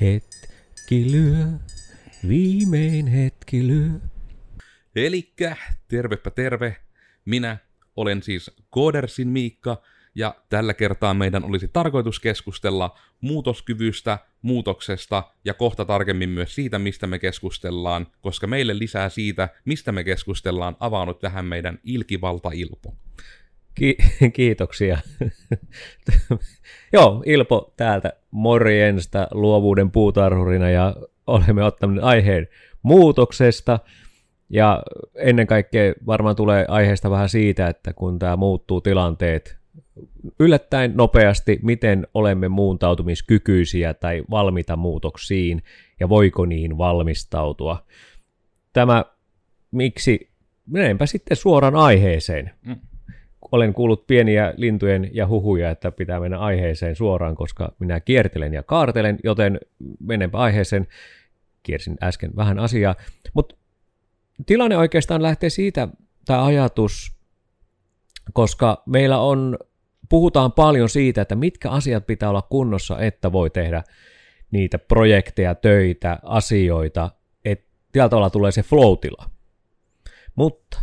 Hetki lyö, viimein hetki lyö. Elikkä, tervepä terve. Minä olen siis Koodersin Miikka, ja tällä kertaa meidän olisi tarkoitus keskustella muutoskyvystä, muutoksesta ja kohta tarkemmin myös siitä, mistä me keskustellaan, koska meille lisää siitä, mistä me keskustellaan, avaanut tähän meidän Ilkivalta Ilpo. Ki- kiitoksia. Joo, Ilpo täältä morjensta luovuuden puutarhurina ja olemme ottaneet aiheen muutoksesta. Ja ennen kaikkea varmaan tulee aiheesta vähän siitä, että kun tämä muuttuu tilanteet yllättäen nopeasti, miten olemme muuntautumiskykyisiä tai valmiita muutoksiin ja voiko niin valmistautua. Tämä, miksi, menenpä sitten suoraan aiheeseen. Mm. Olen kuullut pieniä lintujen ja huhuja, että pitää mennä aiheeseen suoraan, koska minä kiertelen ja kaartelen, joten menenpä aiheeseen. Kiersin äsken vähän asiaa, mutta tilanne oikeastaan lähtee siitä, tämä ajatus, koska meillä on puhutaan paljon siitä, että mitkä asiat pitää olla kunnossa, että voi tehdä niitä projekteja, töitä, asioita, että tällä tavalla tulee se flow Mutta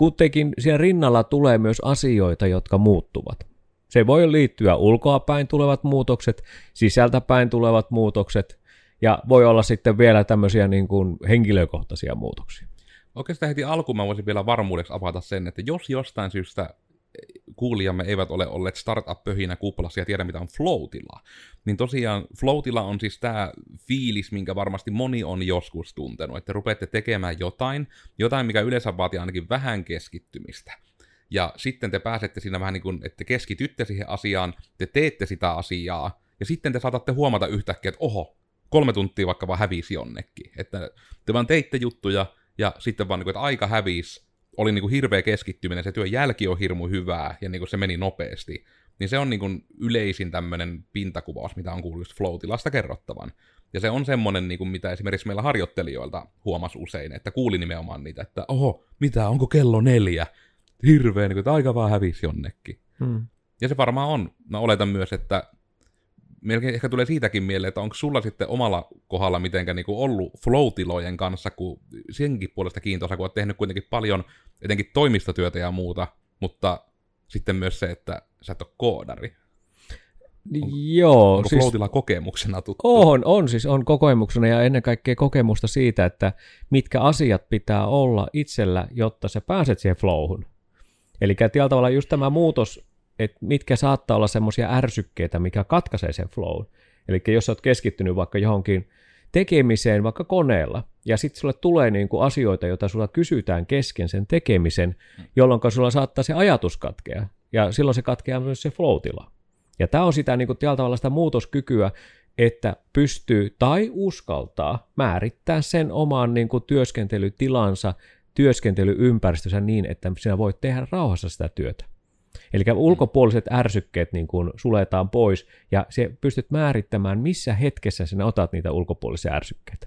kuitenkin siellä rinnalla tulee myös asioita, jotka muuttuvat. Se voi liittyä ulkoapäin tulevat muutokset, sisältäpäin tulevat muutokset, ja voi olla sitten vielä tämmöisiä niin kuin henkilökohtaisia muutoksia. Oikeastaan heti alkuun mä voisin vielä varmuudeksi avata sen, että jos jostain syystä kuulijamme eivät ole olleet startup-pöhinä kuplassa ja tiedä mitä on floatila, niin tosiaan floatila on siis tämä fiilis, minkä varmasti moni on joskus tuntenut, että rupeatte tekemään jotain, jotain mikä yleensä vaatii ainakin vähän keskittymistä. Ja sitten te pääsette siinä vähän niin kuin, että keskitytte siihen asiaan, te teette sitä asiaa, ja sitten te saatatte huomata yhtäkkiä, että oho, kolme tuntia vaikka vaan hävisi jonnekin. Että te vaan teitte juttuja, ja sitten vaan niin kuin, että aika hävisi, oli niin kuin hirveä keskittyminen, se työn jälki on hirmu hyvää ja niin kuin se meni nopeasti. Niin se on niin kuin yleisin tämmöinen pintakuvaus, mitä on kuullut just flow-tilasta kerrottavan. Ja se on semmoinen, niin kuin mitä esimerkiksi meillä harjoittelijoilta huomasi usein, että kuuli nimenomaan niitä, että oho, mitä, onko kello neljä? Hirveä, niin kuin, että aika vaan hävisi jonnekin. Hmm. Ja se varmaan on. Mä oletan myös, että melkein ehkä tulee siitäkin mieleen, että onko sulla sitten omalla kohdalla mitenkään niin ollut flow-tilojen kanssa, kun senkin puolesta kiintoisa, kun olet tehnyt kuitenkin paljon etenkin toimistotyötä ja muuta, mutta sitten myös se, että sä et ole koodari. On, Joo. Onko siis, flow kokemuksena tuttu? On, on siis on kokemuksena ja ennen kaikkea kokemusta siitä, että mitkä asiat pitää olla itsellä, jotta sä pääset siihen flowhun. Eli tällä tavalla just tämä muutos että mitkä saattaa olla semmoisia ärsykkeitä, mikä katkaisee sen flow. Eli jos olet keskittynyt vaikka johonkin tekemiseen vaikka koneella, ja sitten sulle tulee niin asioita, joita sulla kysytään kesken sen tekemisen, jolloin sulla saattaa se ajatus katkea, ja silloin se katkeaa myös se flow Ja tämä on sitä niin kuin tavalla sitä muutoskykyä, että pystyy tai uskaltaa määrittää sen oman niin työskentelytilansa, työskentelyympäristönsä niin, että sinä voit tehdä rauhassa sitä työtä. Eli ulkopuoliset ärsykkeet niin kuin suletaan pois ja se pystyt määrittämään, missä hetkessä sinä otat niitä ulkopuolisia ärsykkeitä.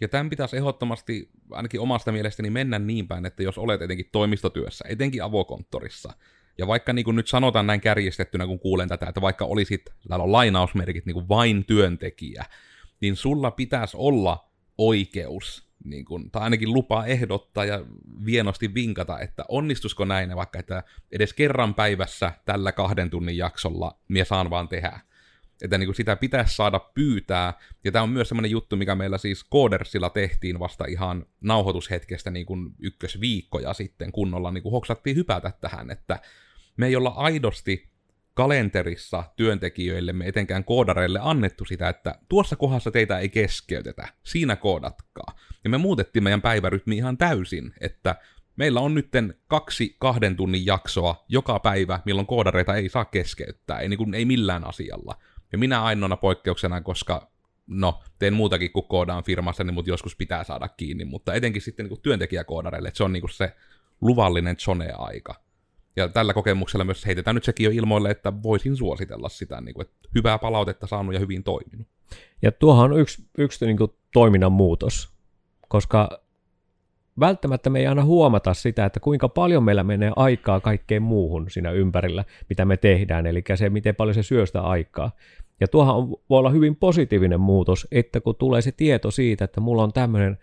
Ja tämän pitäisi ehdottomasti ainakin omasta mielestäni mennä niin päin, että jos olet etenkin toimistotyössä, etenkin avokonttorissa, ja vaikka niin kuin nyt sanotaan näin kärjistettynä, kun kuulen tätä, että vaikka olisit, täällä on lainausmerkit, niin kuin vain työntekijä, niin sulla pitäisi olla oikeus niin kuin, tai ainakin lupaa ehdottaa ja vienosti vinkata, että onnistusko näin, vaikka että edes kerran päivässä tällä kahden tunnin jaksolla minä saan vaan tehdä. Että niin kuin sitä pitäisi saada pyytää, ja tämä on myös semmoinen juttu, mikä meillä siis Codersilla tehtiin vasta ihan nauhoitushetkestä niin kuin ykkösviikkoja sitten kunnolla, niin kuin hoksattiin hypätä tähän, että me ei olla aidosti kalenterissa työntekijöillemme, etenkään koodareille, annettu sitä, että tuossa kohdassa teitä ei keskeytetä, siinä koodatkaa. Ja me muutettiin meidän päivärytmi ihan täysin, että meillä on nytten kaksi kahden tunnin jaksoa joka päivä, milloin koodareita ei saa keskeyttää, ei, niin kuin, ei millään asialla. Ja minä ainoana poikkeuksena, koska no, teen muutakin kuin koodaan firmassa, niin mut joskus pitää saada kiinni, mutta etenkin sitten niin työntekijäkoodareille, että se on niin kuin se luvallinen zone-aika. Ja tällä kokemuksella myös heitetään nyt sekin jo ilmoille, että voisin suositella sitä, niin kuin, että hyvää palautetta saanut ja hyvin toiminut. Ja tuohan on yksi, yksi niin kuin, toiminnan muutos, koska välttämättä me ei aina huomata sitä, että kuinka paljon meillä menee aikaa kaikkeen muuhun siinä ympärillä, mitä me tehdään, eli se, miten paljon se syö sitä aikaa. Ja tuohan on, voi olla hyvin positiivinen muutos, että kun tulee se tieto siitä, että mulla on tämmöinen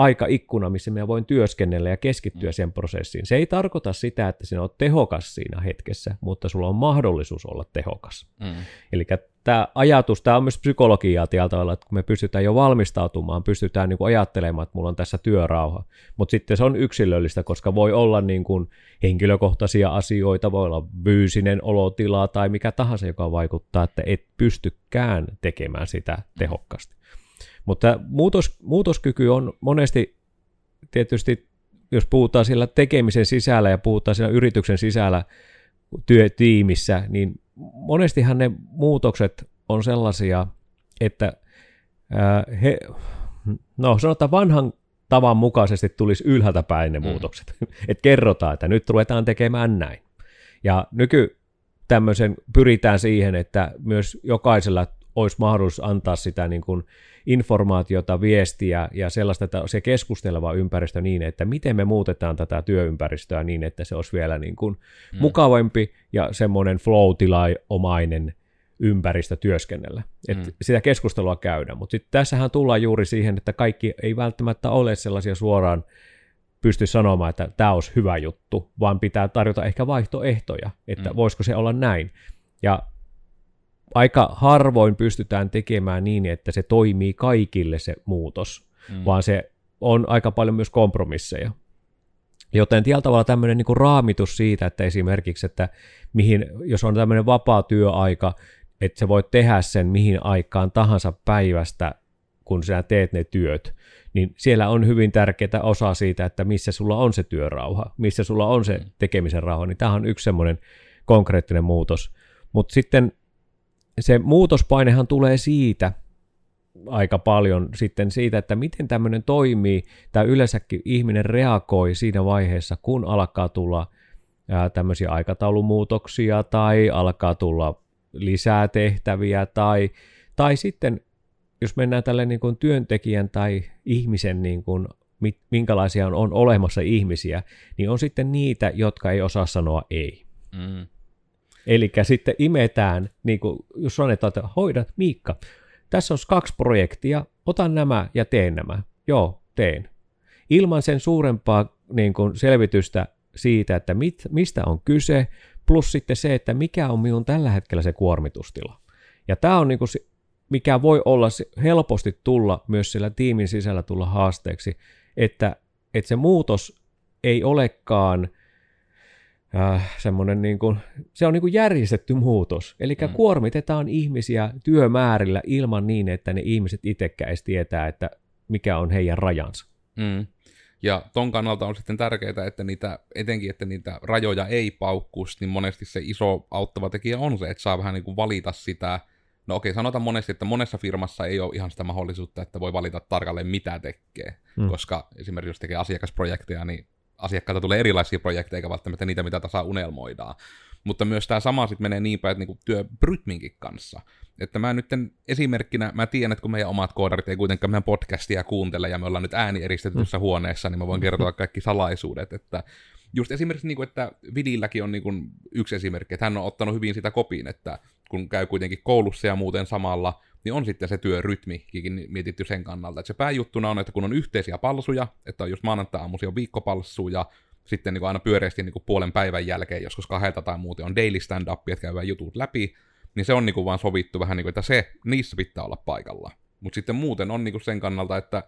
aikaikkuna, missä minä voin työskennellä ja keskittyä mm. siihen prosessiin. Se ei tarkoita sitä, että sinä olet tehokas siinä hetkessä, mutta sulla on mahdollisuus olla tehokas. Mm. Eli tämä ajatus, tämä on myös psykologiaa tällä tavalla, että kun me pystytään jo valmistautumaan, pystytään niin kuin ajattelemaan, että mulla on tässä työrauha. Mutta sitten se on yksilöllistä, koska voi olla niin kuin henkilökohtaisia asioita, voi olla fyysinen olotila tai mikä tahansa, joka vaikuttaa, että et pystykään tekemään sitä tehokkaasti. Mutta muutos, muutoskyky on monesti tietysti, jos puhutaan siellä tekemisen sisällä ja puhutaan siellä yrityksen sisällä työtiimissä, niin monestihan ne muutokset on sellaisia, että ää, he, no sanotaan vanhan tavan mukaisesti tulisi ylhäältä päin ne mm. muutokset. Mm. että kerrotaan, että nyt ruvetaan tekemään näin. Ja nyky tämmöisen pyritään siihen, että myös jokaisella olisi mahdollisuus antaa sitä niin kuin informaatiota, viestiä ja sellaista, että se keskusteleva ympäristö niin, että miten me muutetaan tätä työympäristöä niin, että se olisi vielä niin kuin mm. mukavampi ja semmoinen flow omainen ympäristö työskennellä. Että mm. sitä keskustelua käydään. Mutta sitten tässähän tullaan juuri siihen, että kaikki ei välttämättä ole sellaisia suoraan pysty sanomaan, että tämä olisi hyvä juttu, vaan pitää tarjota ehkä vaihtoehtoja, että mm. voisiko se olla näin. Ja aika harvoin pystytään tekemään niin, että se toimii kaikille se muutos, mm. vaan se on aika paljon myös kompromisseja. Joten tällä tavalla tämmöinen niin raamitus siitä, että esimerkiksi, että mihin, jos on tämmöinen vapaa työaika, että sä voit tehdä sen mihin aikaan tahansa päivästä, kun sä teet ne työt, niin siellä on hyvin tärkeää osa siitä, että missä sulla on se työrauha, missä sulla on se mm. tekemisen rauha, niin tämä on yksi semmoinen konkreettinen muutos. Mutta sitten se muutospainehan tulee siitä aika paljon sitten siitä, että miten tämmöinen toimii, tai yleensäkin ihminen reagoi siinä vaiheessa, kun alkaa tulla tämmöisiä aikataulumuutoksia, tai alkaa tulla lisää tehtäviä, tai, tai sitten jos mennään tälle niin kuin työntekijän tai ihmisen, niin kuin, minkälaisia on, on olemassa ihmisiä, niin on sitten niitä, jotka ei osaa sanoa ei. Mm. Eli sitten imetään, niin kuin jos sanotaan, että hoidat Miikka, tässä on kaksi projektia, otan nämä ja teen nämä. Joo, teen. Ilman sen suurempaa niin kuin selvitystä siitä, että mit, mistä on kyse, plus sitten se, että mikä on minun tällä hetkellä se kuormitustila. Ja tämä on niin kuin, mikä voi olla helposti tulla myös siellä tiimin sisällä tulla haasteeksi, että, että se muutos ei olekaan – äh, semmoinen niin kuin, se on niin kuin järjestetty muutos. Eli mm. kuormitetaan ihmisiä työmäärillä ilman niin, että ne ihmiset itsekään edes tietää, että mikä on heidän rajansa. Mm. Ja ton kannalta on sitten tärkeää, että niitä, etenkin, että niitä rajoja ei paukkuisi, niin monesti se iso auttava tekijä on se, että saa vähän niin kuin valita sitä, no okei, sanotaan monesti, että monessa firmassa ei ole ihan sitä mahdollisuutta, että voi valita tarkalleen mitä tekee, mm. koska esimerkiksi jos tekee asiakasprojekteja, niin asiakkailta tulee erilaisia projekteja, eikä välttämättä niitä, mitä tasa unelmoidaan. Mutta myös tämä sama sitten menee niin päin, että niinku työrytminkin kanssa. Että mä nyt esimerkkinä, mä tiedän, että kun meidän omat koodarit ei kuitenkaan meidän podcastia kuuntele, ja me ollaan nyt ääni eristetyssä mm. huoneessa, niin mä voin kertoa kaikki salaisuudet, että just esimerkiksi, niin kuin, että Vidilläkin on niin kuin yksi esimerkki, että hän on ottanut hyvin sitä kopiin, että kun käy kuitenkin koulussa ja muuten samalla, niin on sitten se työrytmikin mietitty sen kannalta. Että se pääjuttuna on, että kun on yhteisiä palsuja, että on just maanantai-aamuisia on viikkopalssu ja sitten niin kuin aina pyöreästi niin kuin puolen päivän jälkeen, joskus kahdelta tai muuten on daily stand-up, että käydään jutut läpi, niin se on niin kuin vaan sovittu vähän niin kuin, että se, niissä pitää olla paikalla. Mutta sitten muuten on niin kuin sen kannalta, että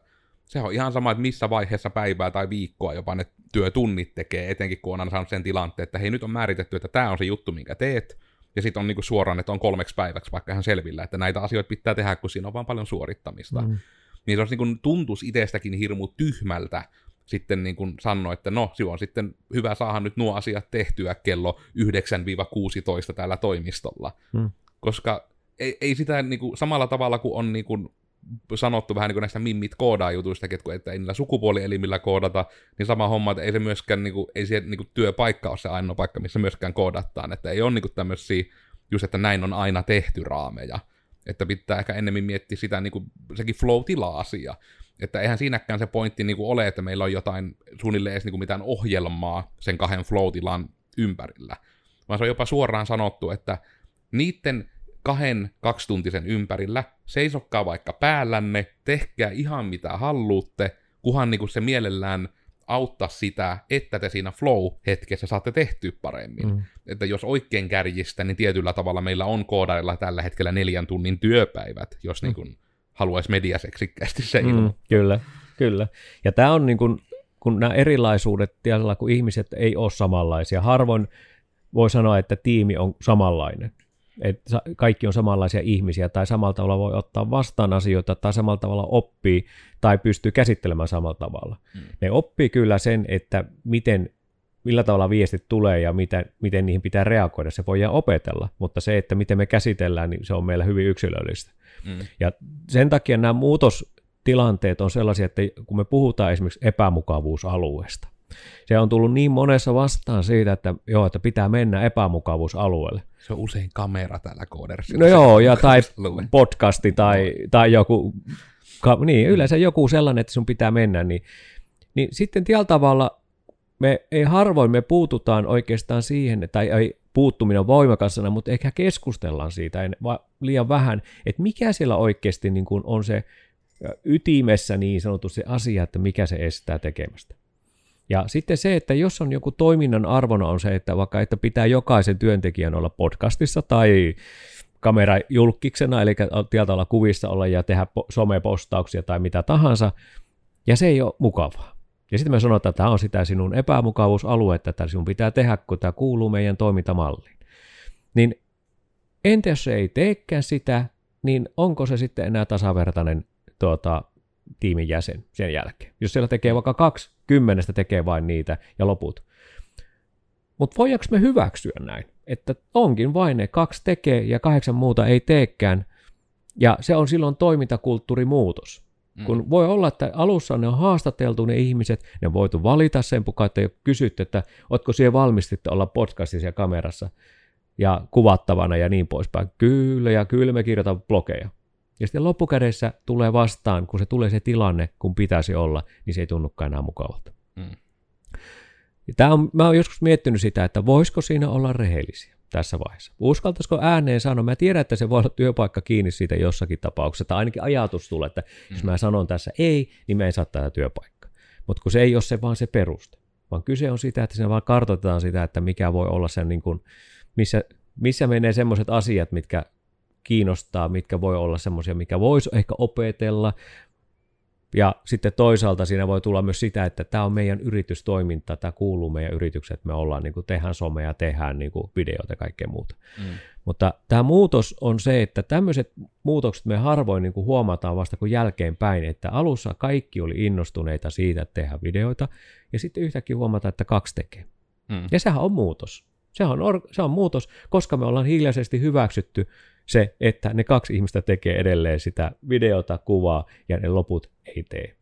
se on ihan sama, että missä vaiheessa päivää tai viikkoa jopa ne työtunnit tekee, etenkin kun on aina saanut sen tilanteen, että hei nyt on määritetty, että tämä on se juttu, minkä teet, ja sitten on niinku suoraan, että on kolmeksi päiväksi vaikka ihan selvillä, että näitä asioita pitää tehdä, kun siinä on vaan paljon suorittamista. Mm. Niin se olisi niin tuntuisi itsestäkin hirmu tyhmältä sitten niin kuin sanoa, että no, se on sitten hyvä saada nyt nuo asiat tehtyä kello 9-16 täällä toimistolla. Mm. Koska ei, ei sitä niin kuin, samalla tavalla kuin on niin kuin, sanottu vähän niin kuin näistä mimmit koodaa jutuista, että ei niillä sukupuolielimillä koodata, niin sama homma, että ei se myöskään, niin kuin, ei se niin kuin, työpaikka ole se ainoa paikka, missä myöskään koodataan, että ei ole niin kuin tämmöisiä, just että näin on aina tehty raameja, että pitää ehkä ennemmin miettiä sitä niin kuin, sekin flow-tila-asia, Että eihän siinäkään se pointti niin kuin ole, että meillä on jotain suunnilleen edes niin kuin mitään ohjelmaa sen kahden flow-tilan ympärillä. Vaan se on jopa suoraan sanottu, että niiden kahden kaksituntisen ympärillä, seisokkaa vaikka päällänne, tehkää ihan mitä haluatte, kuhan niin kuin se mielellään auttaa sitä, että te siinä flow-hetkessä saatte tehtyä paremmin. Mm. Että jos oikein kärjistä, niin tietyllä tavalla meillä on koodarilla tällä hetkellä neljän tunnin työpäivät, jos mm. niin kuin haluaisi mediaseksikkäästi se. Mm, kyllä, kyllä. Ja tämä on niin kuin, kun nämä erilaisuudet, tiellä, kun ihmiset ei ole samanlaisia. Harvoin voi sanoa, että tiimi on samanlainen että kaikki on samanlaisia ihmisiä tai samalla tavalla voi ottaa vastaan asioita tai samalla tavalla oppii tai pystyy käsittelemään samalla tavalla. Mm. Ne oppii kyllä sen, että miten, millä tavalla viestit tulee ja miten, miten niihin pitää reagoida, se voidaan opetella, mutta se, että miten me käsitellään, niin se on meillä hyvin yksilöllistä. Mm. Ja sen takia nämä muutostilanteet on sellaisia, että kun me puhutaan esimerkiksi epämukavuusalueesta, se on tullut niin monessa vastaan siitä, että, joo, että pitää mennä epämukavuusalueelle. Se on usein kamera täällä kooderissa. No joo, ja tai podcasti tai, tai joku, ka, niin yleensä joku sellainen, että sun pitää mennä, niin, niin sitten tällä tavalla me ei harvoin me puututaan oikeastaan siihen, tai ei puuttuminen on voimakas sana, mutta ehkä keskustellaan siitä vaan liian vähän, että mikä siellä oikeasti niin kuin on se ytimessä niin sanotusti se asia, että mikä se estää tekemästä. Ja sitten se, että jos on joku toiminnan arvona on se, että vaikka että pitää jokaisen työntekijän olla podcastissa tai kamerajulkiksena, eli tieltä olla kuvissa olla ja tehdä somepostauksia tai mitä tahansa, ja se ei ole mukavaa. Ja sitten me sanotaan, että tämä on sitä sinun epämukavuusaluetta, että sinun pitää tehdä, kun tämä kuuluu meidän toimintamalliin. Niin entä jos se ei teekään sitä, niin onko se sitten enää tasavertainen tuota, tiimin jäsen sen jälkeen? Jos siellä tekee vaikka kaksi kymmenestä tekee vain niitä ja loput. Mutta voidaanko me hyväksyä näin, että onkin vain ne kaksi tekee ja kahdeksan muuta ei teekään, ja se on silloin toimintakulttuurimuutos. Mm. Kun voi olla, että alussa ne on haastateltu ne ihmiset, ne on voitu valita sen mukaan, että ei ole kysytty, että ootko siihen valmis olla podcastissa ja kamerassa ja kuvattavana ja niin poispäin. Kyllä, ja kyllä me kirjoitan blogeja. Ja sitten loppukädessä tulee vastaan, kun se tulee se tilanne, kun pitäisi olla, niin se ei tunnukaan enää mukavalta. Mm. Tämä on, mä oon joskus miettinyt sitä, että voisiko siinä olla rehellisiä tässä vaiheessa. Uskaltaisiko ääneen sanoa? Mä tiedän, että se voi olla työpaikka kiinni siitä jossakin tapauksessa, tai ainakin ajatus tulee, että mm. jos mä sanon tässä ei, niin mä en saa tätä työpaikkaa. Mutta kun se ei ole se vaan se peruste, vaan kyse on sitä, että siinä vaan kartoitetaan sitä, että mikä voi olla sen, niin kuin, missä, missä menee semmoiset asiat, mitkä kiinnostaa, mitkä voi olla semmoisia, mikä voisi ehkä opetella. Ja sitten toisaalta siinä voi tulla myös sitä, että tämä on meidän yritystoiminta, tämä kuuluu meidän yritykset, me ollaan, niin kuin, tehdään somea, tehdään niin kuin, videoita ja kaikkea muuta. Mm. Mutta tämä muutos on se, että tämmöiset muutokset me harvoin niin kuin huomataan vasta kuin jälkeenpäin, että alussa kaikki oli innostuneita siitä, että tehdään videoita, ja sitten yhtäkkiä huomataan, että kaksi tekee. Mm. Ja sehän on muutos. Sehän on, se on muutos, koska me ollaan hiljaisesti hyväksytty se, että ne kaksi ihmistä tekee edelleen sitä videota, kuvaa ja ne loput ei tee.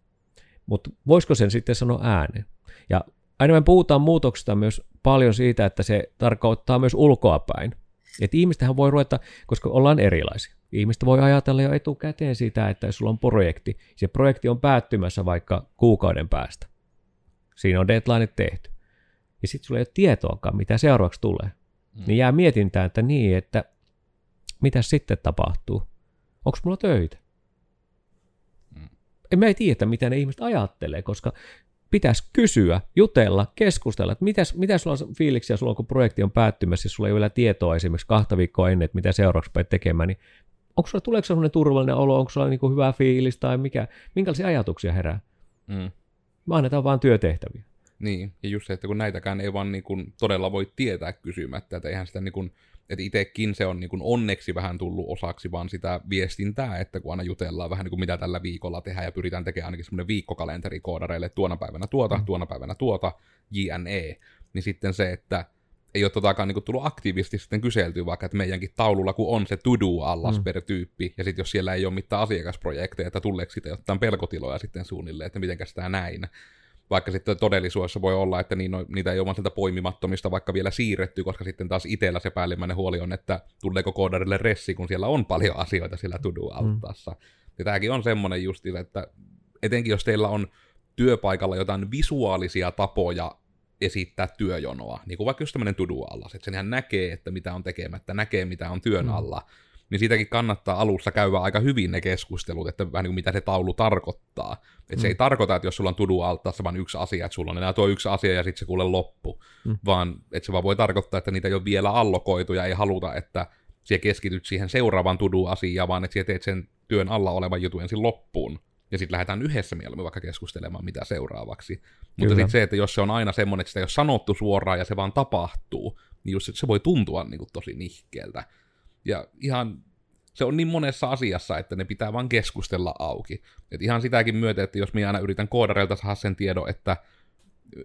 Mutta voisiko sen sitten sanoa ääneen? Ja aina me puhutaan muutoksista myös paljon siitä, että se tarkoittaa myös ulkoapäin. Että ihmistähän voi ruveta, koska ollaan erilaisia. Ihmistä voi ajatella jo etukäteen sitä, että jos sulla on projekti, se projekti on päättymässä vaikka kuukauden päästä. Siinä on deadline tehty. Ja sitten sulla ei ole tietoakaan, mitä seuraavaksi tulee. Mm. Niin jää mietintään, että niin, että mitä sitten tapahtuu? Onko mulla töitä? Mm. En mä ei tiedä, mitä ne ihmiset ajattelee, koska pitäisi kysyä, jutella, keskustella, että mitäs, mitä sulla on fiiliksiä sulla, kun projekti on päättymässä, ja sulla ei ole vielä tietoa esimerkiksi kahta viikkoa ennen, että mitä seuraavaksi päin tekemään, niin onko sulla, tuleeko sellainen turvallinen olo, onko sulla niin kuin hyvä fiilis tai mikä, minkälaisia ajatuksia herää? Mm. Me annetaan vaan työtehtäviä. Niin, ja just se, että kun näitäkään ei vaan niin kuin todella voi tietää kysymättä, että eihän sitä niin kuin että itsekin se on niin kuin onneksi vähän tullut osaksi vaan sitä viestintää, että kun aina jutellaan vähän niin kuin mitä tällä viikolla tehdään ja pyritään tekemään ainakin semmoinen viikkokalenteri koodareille, tuona päivänä tuota, mm. tuona päivänä tuota, JNE, niin sitten se, että ei ole totakaan niin tullut aktiivisesti sitten kyseltyä, vaikka että meidänkin taululla, kun on se to-do-allas mm. per tyyppi, ja sitten jos siellä ei ole mitään asiakasprojekteja, että tuleeko sitten jotain pelkotiloja sitten suunnilleen, että miten sitä näin, vaikka sitten todellisuudessa voi olla, että niin, niitä ei ole sieltä poimimattomista vaikka vielä siirretty, koska sitten taas itsellä se päällimmäinen huoli on, että tuleeko koodarille ressi, kun siellä on paljon asioita sillä tudu altaassa. Mm. Ja tämäkin on semmoinen justi, että etenkin jos teillä on työpaikalla jotain visuaalisia tapoja esittää työjonoa, niin kuin vaikka just tämmöinen tuduallas, että sen ihan näkee, että mitä on tekemättä, näkee mitä on työn mm. alla, mm. Niin siitäkin kannattaa alussa käydä aika hyvin ne keskustelut, että vähän niin kuin mitä se taulu tarkoittaa. Että mm. se ei tarkoita, että jos sulla on tudu altaassa vain yksi asia, että sulla on enää tuo yksi asia ja sitten se kuule loppu, mm. vaan että se vaan voi tarkoittaa, että niitä ei ole vielä allokoitu ja ei haluta, että siellä keskityt siihen seuraavaan tudu-asiaan, vaan että siellä teet sen työn alla olevan jutun ensin loppuun ja sitten lähdetään yhdessä mieluummin vaikka keskustelemaan, mitä seuraavaksi. Kyllä. Mutta sitten se, että jos se on aina semmoinen, että sitä ei ole sanottu suoraan ja se vaan tapahtuu, niin just se voi tuntua niin kuin tosi nihkeeltä. Ja ihan se on niin monessa asiassa, että ne pitää vaan keskustella auki. Et ihan sitäkin myötä, että jos minä aina yritän koodareilta saada sen tiedon, että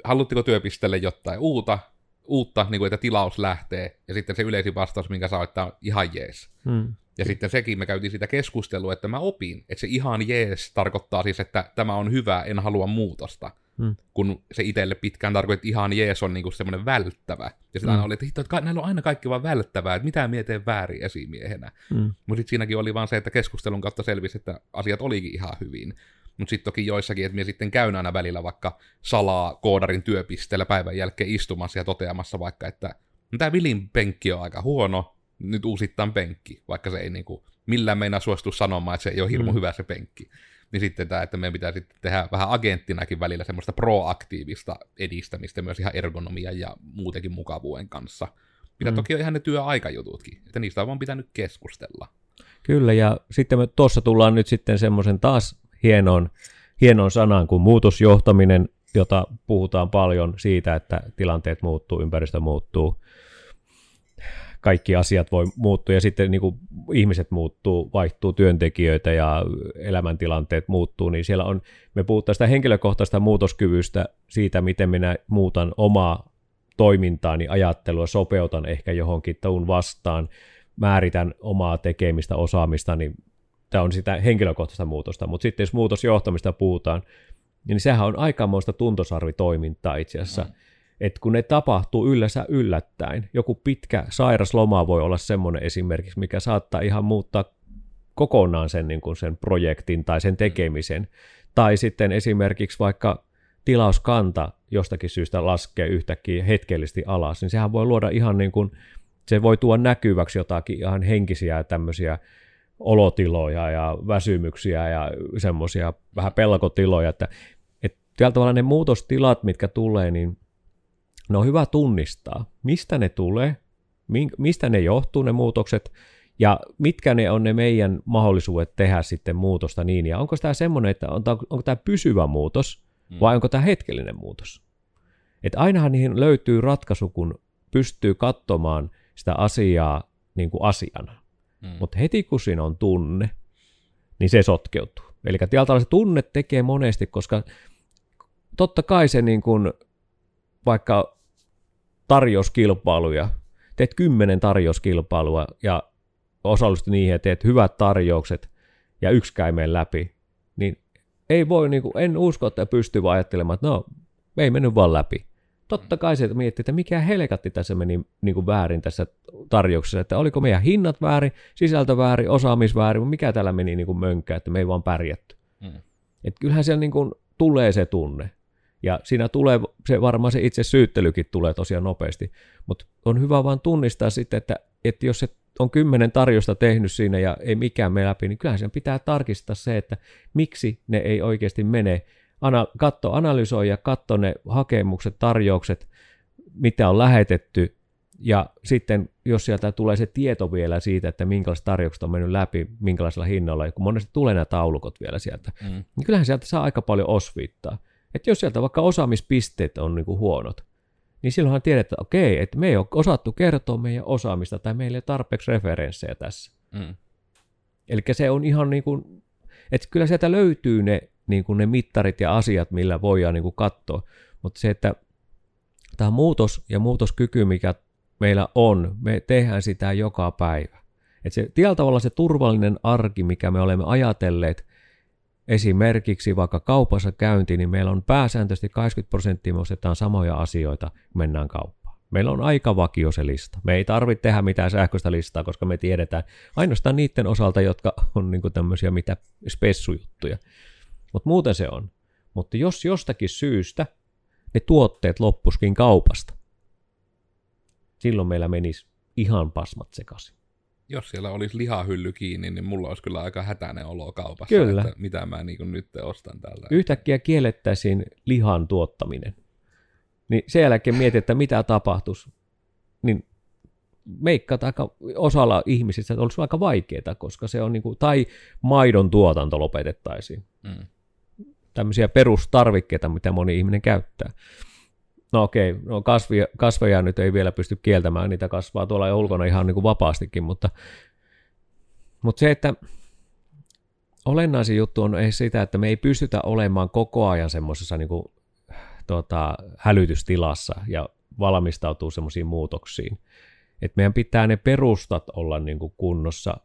haluatteko työpisteelle jotain uutta, uutta niin kuin, että tilaus lähtee, ja sitten se yleisin vastaus, minkä saa, että on ihan jees. Hmm. Ja sitten sekin, me käytiin sitä keskustelua, että mä opin, että se ihan jees tarkoittaa siis, että tämä on hyvä, en halua muutosta. Hmm. Kun se itselle pitkään tarkoitti, että ihan jees on niinku semmoinen välttävä. Ja sitten hmm. oli, että, että näillä on aina kaikki vaan välttävää, että mitä mietin väärin esimiehenä. Hmm. Mutta sitten siinäkin oli vaan se, että keskustelun kautta selvisi, että asiat olikin ihan hyvin. Mutta sitten toki joissakin, että minä sitten käyn aina välillä vaikka salaa koodarin työpisteellä päivän jälkeen istumassa ja toteamassa vaikka, että no tämä Vilin penkki on aika huono, nyt uusittain penkki, vaikka se ei niinku millään meinaa suostu sanomaan, että se ei ole hirmu mm. hyvä se penkki. Niin sitten tämä, että meidän pitää sitten tehdä vähän agenttinakin välillä semmoista proaktiivista edistämistä myös ihan ergonomia ja muutenkin mukavuuden kanssa. Mitä mm. toki on ihan ne työaikajututkin, että niistä on vaan pitänyt keskustella. Kyllä, ja sitten me tuossa tullaan nyt sitten semmoisen taas hienoon, hienoon sanaan kuin muutosjohtaminen, jota puhutaan paljon siitä, että tilanteet muuttuu, ympäristö muuttuu, kaikki asiat voi muuttua ja sitten niin kuin ihmiset muuttuu, vaihtuu työntekijöitä ja elämäntilanteet muuttuu, niin siellä on, me puhutaan sitä henkilökohtaista muutoskyvystä, siitä miten minä muutan omaa toimintaani, ajattelua, sopeutan ehkä johonkin tuun vastaan, määritän omaa tekemistä, osaamista, niin tämä on sitä henkilökohtaista muutosta, mutta sitten jos muutosjohtamista puhutaan, niin sehän on aikamoista tuntosarvitoimintaa itse asiassa. Mm että kun ne tapahtuu yllässä yllättäen, joku pitkä sairasloma voi olla semmoinen esimerkiksi, mikä saattaa ihan muuttaa kokonaan sen, niin kuin sen projektin tai sen tekemisen. Tai sitten esimerkiksi vaikka tilauskanta jostakin syystä laskee yhtäkkiä hetkellisesti alas, niin sehän voi luoda ihan niin kuin, se voi tuoda näkyväksi jotakin ihan henkisiä tämmöisiä olotiloja ja väsymyksiä ja semmoisia vähän pelkotiloja, että, että tavalla ne muutostilat, mitkä tulee, niin ne on hyvä tunnistaa, mistä ne tulee, mistä ne johtuu ne muutokset, ja mitkä ne on ne meidän mahdollisuudet tehdä sitten muutosta niin, ja onko tämä semmoinen, että on, onko tämä pysyvä muutos, mm. vai onko tämä hetkellinen muutos. Että ainahan niihin löytyy ratkaisu, kun pystyy katsomaan sitä asiaa niin kuin asiana. Mm. Mutta heti kun siinä on tunne, niin se sotkeutuu. Eli se tunne tekee monesti, koska totta kai se niin kuin, vaikka tarjouskilpailuja, teet kymmenen tarjouskilpailua ja osallistut niihin ja teet hyvät tarjoukset ja yksi läpi, niin ei voi, niin kuin, en usko, että pystyy ajattelemaan, että no, ei mennyt vaan läpi. Totta kai se miettii, että mikä helkatti tässä meni niin kuin väärin tässä tarjouksessa, että oliko meidän hinnat väärin, sisältö väärin, osaamisväärin, mikä täällä meni niin kuin mönkkä, että me ei vaan pärjätty. Mm. Et kyllähän siellä niin kuin tulee se tunne. Ja siinä tulee, se varmaan se itse syyttelykin tulee tosiaan nopeasti, mutta on hyvä vaan tunnistaa sitten, että, että jos se on kymmenen tarjosta tehnyt siinä ja ei mikään mene läpi, niin kyllähän sen pitää tarkistaa se, että miksi ne ei oikeasti mene. Ana, katso, analysoi ja katso ne hakemukset, tarjoukset, mitä on lähetetty, ja sitten jos sieltä tulee se tieto vielä siitä, että minkälaiset tarjoukset on mennyt läpi, minkälaisella hinnalla, kun monesti tulee nämä taulukot vielä sieltä, mm. niin kyllähän sieltä saa aika paljon osviittaa. Että jos sieltä vaikka osaamispisteet on niin kuin huonot, niin silloinhan tiedät, että okei, että me ei ole osattu kertoa meidän osaamista tai meillä ei ole tarpeeksi referenssejä tässä. Mm. Eli se on ihan niin kuin, että kyllä sieltä löytyy ne, niin kuin ne mittarit ja asiat, millä voidaan niin kuin katsoa, mutta se, että tämä muutos ja muutoskyky, mikä meillä on, me tehdään sitä joka päivä. Että se, tietyllä tavalla se turvallinen arki, mikä me olemme ajatelleet, esimerkiksi vaikka kaupassa käynti, niin meillä on pääsääntöisesti 80 prosenttia me ostetaan samoja asioita, kun mennään kauppaan. Meillä on aika vakio se lista. Me ei tarvitse tehdä mitään sähköistä listaa, koska me tiedetään ainoastaan niiden osalta, jotka on niin tämmöisiä mitä spessujuttuja. Mutta muuten se on. Mutta jos jostakin syystä ne tuotteet loppuskin kaupasta, silloin meillä menisi ihan pasmat sekaisin. Jos siellä olisi lihahylly kiinni, niin mulla olisi kyllä aika hätäinen olo kaupassa, Kyllä. että mitä mä niin nyt ostan tällä. Yhtäkkiä kiellettäisiin lihan tuottaminen. Niin sen jälkeen mietit, että mitä tapahtuisi. Niin meikkaat aika osalla ihmisistä että olisi aika vaikeaa, koska se on niin kuin, tai maidon tuotanto lopetettaisiin. Mm. Tämmöisiä perustarvikkeita, mitä moni ihminen käyttää. No okei, no kasvia, kasveja nyt ei vielä pysty kieltämään, niitä kasvaa tuolla jo ulkona ihan niin kuin vapaastikin, mutta, mutta se, että olennaisin juttu on sitä, että me ei pystytä olemaan koko ajan semmoisessa niin kuin, tota, hälytystilassa ja valmistautuu semmoisiin muutoksiin. Et meidän pitää ne perustat olla niin kuin kunnossa,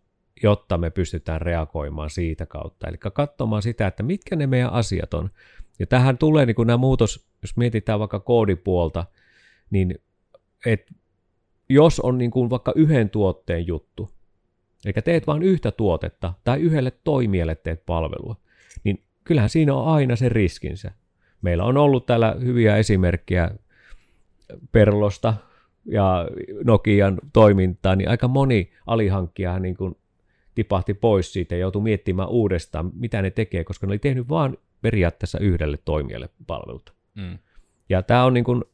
jotta me pystytään reagoimaan siitä kautta. Eli katsomaan sitä, että mitkä ne meidän asiat on. Ja tähän tulee niin nämä muutos, jos mietitään vaikka koodipuolta, niin et jos on niin kuin vaikka yhden tuotteen juttu, eli teet vain yhtä tuotetta tai yhdelle toimijalle teet palvelua, niin kyllähän siinä on aina se riskinsä. Meillä on ollut täällä hyviä esimerkkejä Perlosta ja Nokian toimintaa, niin aika moni alihankkija niin kuin tipahti pois siitä ja joutui miettimään uudestaan, mitä ne tekee, koska ne oli tehnyt vain periaatteessa yhdelle toimijalle palveluta. Mm. Ja tämä on niin kuin,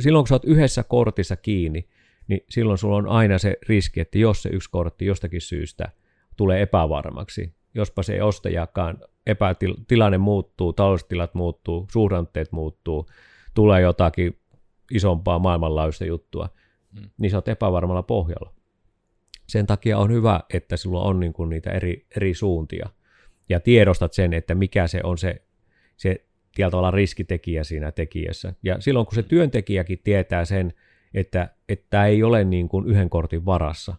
silloin kun sä oot yhdessä kortissa kiinni, niin silloin sulla on aina se riski, että jos se yksi kortti jostakin syystä tulee epävarmaksi, jospa se ostajakaan epätilanne muuttuu, taloustilat muuttuu, suhdanteet muuttuu, tulee jotakin isompaa maailmanlaajuista juttua, Mm. niin sä oot epävarmalla pohjalla. Sen takia on hyvä, että sulla on niin kuin niitä eri, eri suuntia ja tiedostat sen, että mikä se on se, se tietyllä tavalla riskitekijä siinä tekijässä. Ja silloin kun se työntekijäkin tietää sen, että tämä ei ole niin kuin yhden kortin varassa,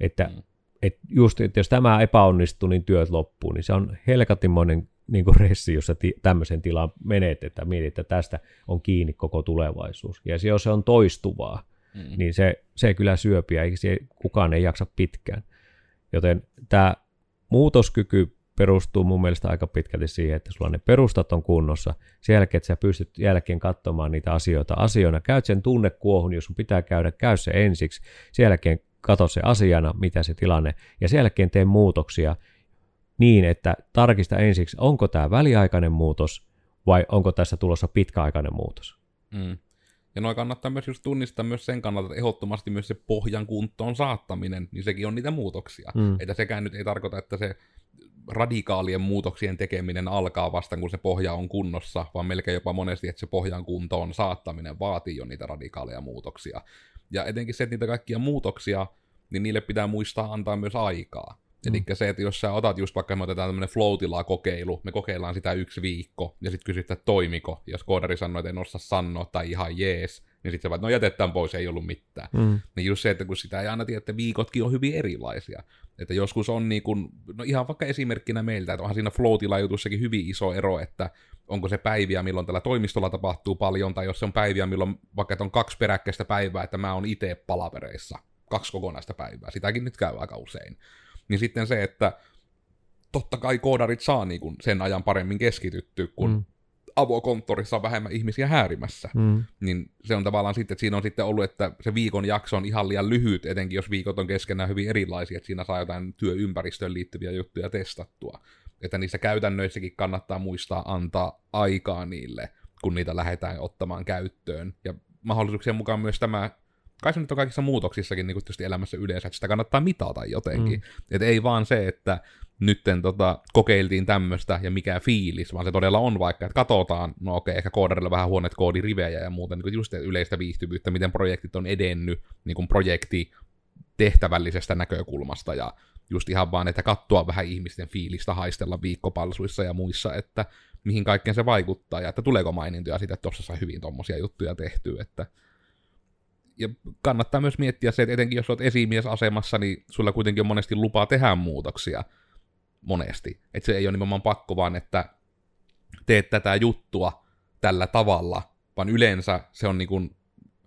että Mm. et just, että jos tämä epäonnistuu, niin työt loppuu, niin se on helkatimmoinen niin kuin ressi, jos sä ti- tämmöisen tilaan menet, että mietit, että tästä on kiinni koko tulevaisuus. Ja se, jos se on toistuvaa, Mm. niin se, se kyllä syöpiä, eikä se, kukaan ei jaksa pitkään. Joten tämä muutoskyky perustuu mun mielestä aika pitkälti siihen, että sulla ne perustat on kunnossa, sen jälkeen, että sä pystyt jälkeen katsomaan niitä asioita asioina, käyt sen tunnekuohun, jos sun pitää käydä, käy se ensiksi, sen jälkeen katso se asiana, mitä se tilanne, ja sen jälkeen tee muutoksia niin, että tarkista ensiksi, onko tämä väliaikainen muutos vai onko tässä tulossa pitkäaikainen muutos. Mm. Ja noin kannattaa myös just tunnistaa myös sen kannalta, että ehdottomasti myös se pohjan kuntoon saattaminen, niin sekin on niitä muutoksia. Mm. Että sekään nyt ei tarkoita, että se radikaalien muutoksien tekeminen alkaa vasta, kun se pohja on kunnossa, vaan melkein jopa monesti, että se pohjan kuntoon saattaminen vaatii jo niitä radikaaleja muutoksia. Ja etenkin se, että niitä kaikkia muutoksia, niin niille pitää muistaa antaa myös aikaa. Mm. Eli se, että jos sä otat just vaikka me otetaan tämmöinen flow kokeilu, me kokeillaan sitä yksi viikko, ja sitten kysyt, että toimiko, jos koodari sanoo, että en osaa sanoa, tai ihan jees, niin sitten no jätetään pois, ei ollut mitään. Mm. Niin just se, että kun sitä ei aina tiedä, että viikotkin on hyvin erilaisia. Että joskus on niin kuin, no ihan vaikka esimerkkinä meiltä, että onhan siinä flow jutussakin hyvin iso ero, että onko se päiviä, milloin tällä toimistolla tapahtuu paljon, tai jos se on päiviä, milloin vaikka on kaksi peräkkäistä päivää, että mä oon itse palavereissa, kaksi kokonaista päivää, sitäkin nyt käy aika usein. Niin sitten se, että totta kai koodarit saa niin kuin sen ajan paremmin keskityttyä, kun Mm. Avokonttorissa on vähemmän ihmisiä häärimässä Mm. niin se on tavallaan sitten, että siinä on sitten ollut, että se viikon jakso on ihan liian lyhyt, etenkin jos viikot on keskenään hyvin erilaisia, että siinä saa jotain työympäristöön liittyviä juttuja testattua. Että niissä käytännöissäkin kannattaa muistaa antaa aikaa niille, kun niitä lähdetään ottamaan käyttöön. Ja mahdollisuuksien mukaan myös tämä, kai se nyt on kaikissa muutoksissakin niin tietysti elämässä yleensä, että sitä kannattaa mitata jotenkin. Mm. Että ei vaan se, että nytten tota, kokeiltiin tämmöistä ja mikä fiilis, vaan se todella on vaikka, että katsotaan, no okei, ehkä koodarilla vähän huonet koodirivejä ja muuta, niin kuin just yleistä viihtyvyyttä, miten projektit on edennyt niin kuin projekti tehtävällisestä näkökulmasta ja just ihan vaan, että katsoa vähän ihmisten fiilistä, haistella viikkopalsuissa ja muissa, että mihin kaikkeen se vaikuttaa ja että tuleeko mainintoja siitä, että tuossa sai hyvin tommosia juttuja tehtyä, että ja kannattaa myös miettiä se, että etenkin jos olet esimiesasemassa, niin sulla kuitenkin on monesti lupaa tehdä muutoksia monesti. Että se ei ole nimenomaan pakko, vaan että teet tätä juttua tällä tavalla, vaan yleensä se on niin kuin,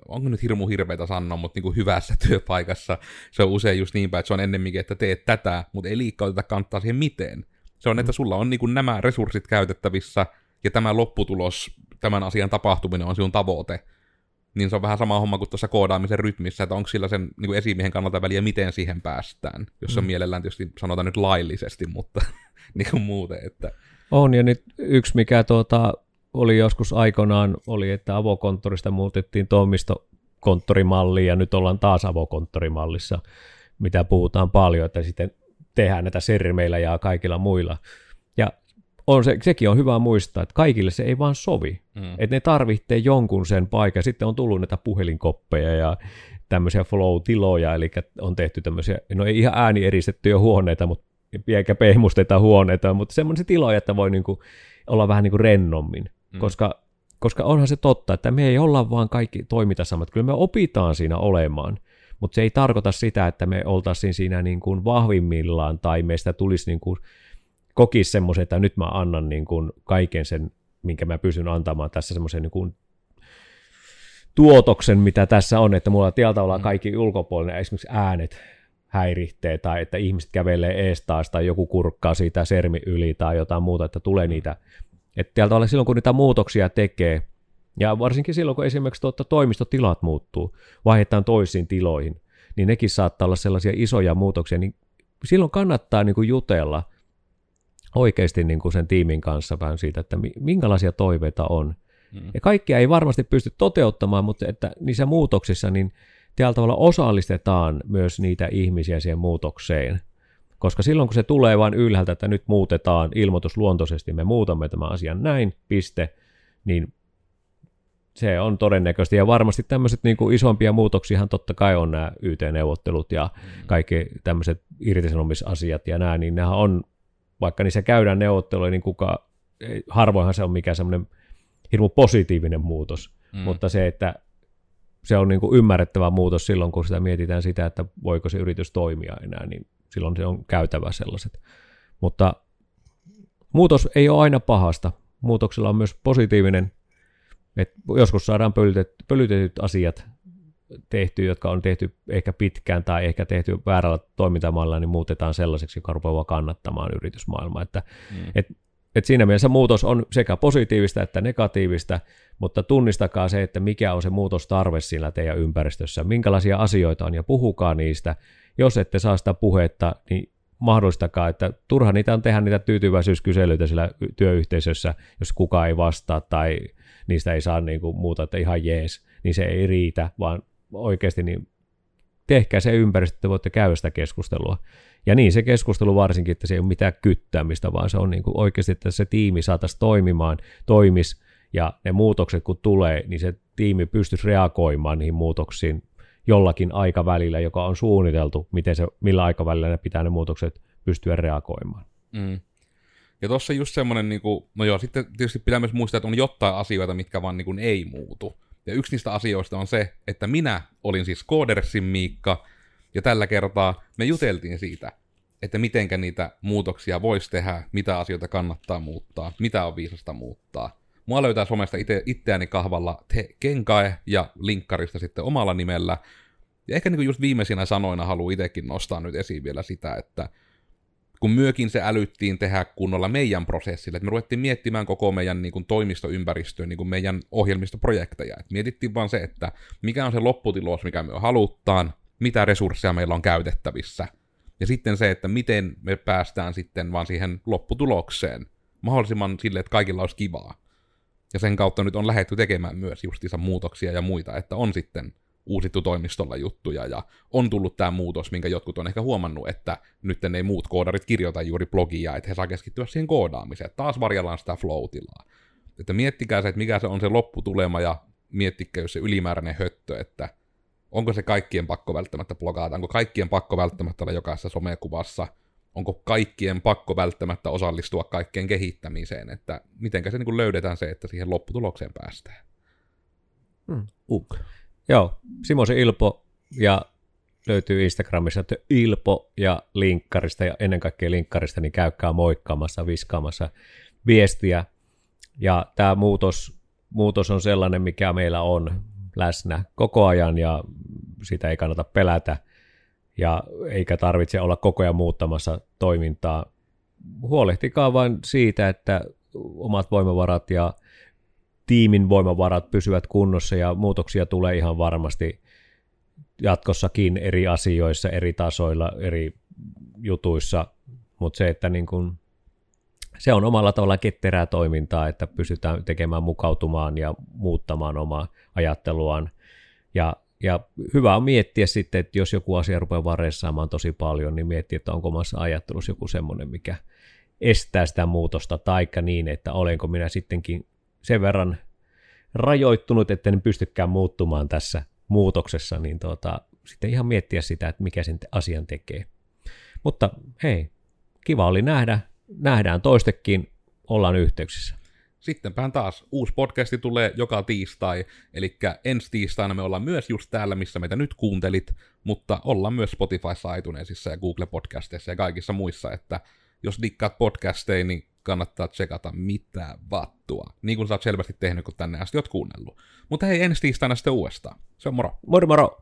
onko nyt hirmu hirveitä sanoa, mutta niin kuin hyvässä työpaikassa se on usein just niin päin, että se on ennemminkin, että teet tätä, mutta ei liikaa oteta kantaa siihen miten. Se on, että sulla on niin kuin nämä resurssit käytettävissä, ja tämä lopputulos, tämän asian tapahtuminen on sinun tavoite. Niin se on vähän sama homma kuin tuossa koodaamisen rytmissä, että onko sillä sen niin kuin esimiehen kannalta väliä, miten siihen päästään. Jos on mm. mielellään tietysti sanotaan nyt laillisesti, mutta niin kuin muuten. Että... On, ja nyt yksi mikä tuota, oli joskus aikanaan, oli, että avokonttorista muutettiin toimistokonttorimalliin, ja nyt ollaan taas avokonttorimallissa, mitä puhutaan paljon, että sitten tehdään näitä sermeillä ja kaikilla muilla. On se, sekin on hyvä muistaa, että kaikille se ei vaan sovi. Mm. Että ne tarvitsee jonkun sen paikan. Sitten on tullut näitä puhelinkoppeja ja tämmöisiä flow-tiloja, eli on tehty tämmöisiä, no ei ihan äänieristettyjä huoneita, mutta eikä pehmusteta huoneita, mutta semmoisia tiloja, että voi niinku olla vähän niinku rennommin, mm. koska, koska onhan se totta, että me ei olla vaan kaikki toimita samat, kyllä me opitaan siinä olemaan, mutta se ei tarkoita sitä, että me oltaisiin siinä niin kuin vahvimmillaan tai meistä tulisi niin kuin kokisi semmoisen, että nyt mä annan niin kuin kaiken sen, minkä mä pystyn antamaan tässä semmoisen niin kuin tuotoksen, mitä tässä on, että mulla tieltä ollaan mm. kaikki ulkopuolinen, esimerkiksi äänet häiritsee tai että ihmiset kävelee ees taas tai joku kurkkaa siitä sermi yli tai jotain muuta, että tulee niitä. Että tieltä olla silloin, kun niitä muutoksia tekee, ja varsinkin silloin, kun esimerkiksi tuota, toimistotilat muuttuu, vaihdetaan toisiin tiloihin, niin nekin saattaa olla sellaisia isoja muutoksia, niin silloin kannattaa niin kuin jutella oikeasti niin kuin sen tiimin kanssa vähän siitä, että minkälaisia toiveita on. Mm. Ja kaikkia ei varmasti pysty toteuttamaan, mutta että niissä muutoksissa niin tällä tavalla osallistetaan myös niitä ihmisiä siihen muutokseen. Koska silloin kun se tulee vain ylhäältä, että nyt muutetaan ilmoitusluontoisesti, me muutamme tämän asian näin, piste, niin se on todennäköisesti. Ja varmasti tämmöiset niin kuin isompia muutoksia totta kai on nämä YT-neuvottelut ja mm. kaikki tämmöiset irtisanomisasiat ja nämä, niin nämä on, vaikka niissä käydään neuvotteluja, niin kuka, harvoinhan se on mikään semmoinen hirmu positiivinen muutos. Mm. Mutta se, että se on niin kuin ymmärrettävä muutos silloin, kun sitä mietitään sitä, että voiko se yritys toimia enää, niin silloin se on käytävä sellaiset. Mutta muutos ei ole aina pahasta. Muutoksella on myös positiivinen, että joskus saadaan pölytetyt, pölytetyt asiat tehty, jotka on tehty ehkä pitkään tai ehkä tehty väärällä toimintamalla, niin muutetaan sellaiseksi, joka rupeaa kannattamaan yritysmaailmaa. Että, mm. et et siinä mielessä muutos on sekä positiivista että negatiivista, mutta tunnistakaa se, että mikä on se muutostarve siinä teidän ympäristössä, minkälaisia asioita on ja puhukaa niistä. Jos ette saa sitä puhetta, niin mahdollistakaa, että turha niitä on tehdä niitä tyytyväisyyskyselyitä sillä työyhteisössä, jos kukaan ei vastaa tai niistä ei saa niin kuin muuta, että ihan jees, niin se ei riitä, vaan oikeasti niin tehkää se ympäristö, että voitte käydä sitä keskustelua. Ja niin se keskustelu varsinkin, että se ei ole mitään kyttäämistä, vaan se on niin kuin oikeasti, että se tiimi saataisiin toimimaan, toimis, ja ne muutokset kun tulee, niin se tiimi pystyisi reagoimaan niihin muutoksiin jollakin aikavälillä, joka on suunniteltu, miten se, millä aikavälillä ne pitää ne muutokset pystyä reagoimaan. Mm. Ja tuossa just semmoinen, niin kuin, no joo, sitten tietysti pitää myös muistaa, että on jotain asioita, mitkä vaan niin kuin ei muutu. Ja yksi niistä asioista on se, että minä olin siis Codersin Miikka, ja tällä kertaa me juteltiin siitä, että mitenkä niitä muutoksia voisi tehdä, mitä asioita kannattaa muuttaa, mitä on viisasta muuttaa. Mua löytää somesta ite, itseäni kahvalla te kenkae ja linkkarista sitten omalla nimellä. Ja ehkä niin just viimeisinä sanoina haluan itsekin nostaa nyt esiin vielä sitä, että kun myökin se älyttiin tehdä kunnolla meidän prosessille, että me ruvettiin miettimään koko meidän niin kuin, toimistoympäristöä, niin kuin meidän ohjelmistoprojekteja. Et mietittiin vaan se, että mikä on se lopputulos, mikä me haluttaan, mitä resursseja meillä on käytettävissä. Ja sitten se, että miten me päästään sitten vaan siihen lopputulokseen mahdollisimman sille, että kaikilla olisi kivaa. Ja sen kautta nyt on lähetty tekemään myös justiinsa muutoksia ja muita, että on sitten uusittu toimistolla juttuja ja on tullut tämä muutos, minkä jotkut on ehkä huomannut, että nyt ei muut koodarit kirjoita juuri blogia, että he saa keskittyä siihen koodaamiseen. Taas varjellaan sitä flow-tilaa. Että miettikää se, että mikä se on se lopputulema ja miettikää jos se ylimääräinen höttö, että onko se kaikkien pakko välttämättä blogata, onko kaikkien pakko välttämättä olla jokaisessa somekuvassa, onko kaikkien pakko välttämättä osallistua kaikkeen kehittämiseen, että mitenkä se niin löydetään se, että siihen lopputulokseen päästään. Hmm. Uh. Joo, Simosen Ilpo ja löytyy Instagramissa, että Ilpo ja linkkarista ja ennen kaikkea linkkarista, niin käykää moikkaamassa, viskaamassa viestiä. Ja tämä muutos, muutos on sellainen, mikä meillä on läsnä koko ajan ja sitä ei kannata pelätä ja eikä tarvitse olla koko ajan muuttamassa toimintaa. huolehtikaa vain siitä, että omat voimavarat ja tiimin voimavarat pysyvät kunnossa ja muutoksia tulee ihan varmasti jatkossakin eri asioissa, eri tasoilla, eri jutuissa, mutta se, että niin kun, se on omalla tavalla ketterää toimintaa, että pystytään tekemään mukautumaan ja muuttamaan omaa ajatteluaan. Ja, ja hyvä on miettiä sitten, että jos joku asia rupeaa varessaamaan tosi paljon, niin miettiä, että onko omassa ajattelussa joku semmoinen, mikä estää sitä muutosta, taikka niin, että olenko minä sittenkin sen verran rajoittunut, että en pystykään muuttumaan tässä muutoksessa, niin tuota, sitten ihan miettiä sitä, että mikä sen asian tekee. Mutta hei, kiva oli nähdä. Nähdään toistekin, ollaan yhteyksissä. Sittenpäin taas uusi podcasti tulee joka tiistai, eli ensi tiistaina me ollaan myös just täällä, missä meitä nyt kuuntelit, mutta ollaan myös Spotifyssa, iTunesissa ja Google Podcasteissa ja kaikissa muissa, että jos dikkaat podcasteja, niin kannattaa tsekata mitä vattua. Niin kuin sä oot selvästi tehnyt, kun tänne asti oot kuunnellut. Mutta hei, ensi tiistaina sitten uudestaan. Se on moro. Moro moro!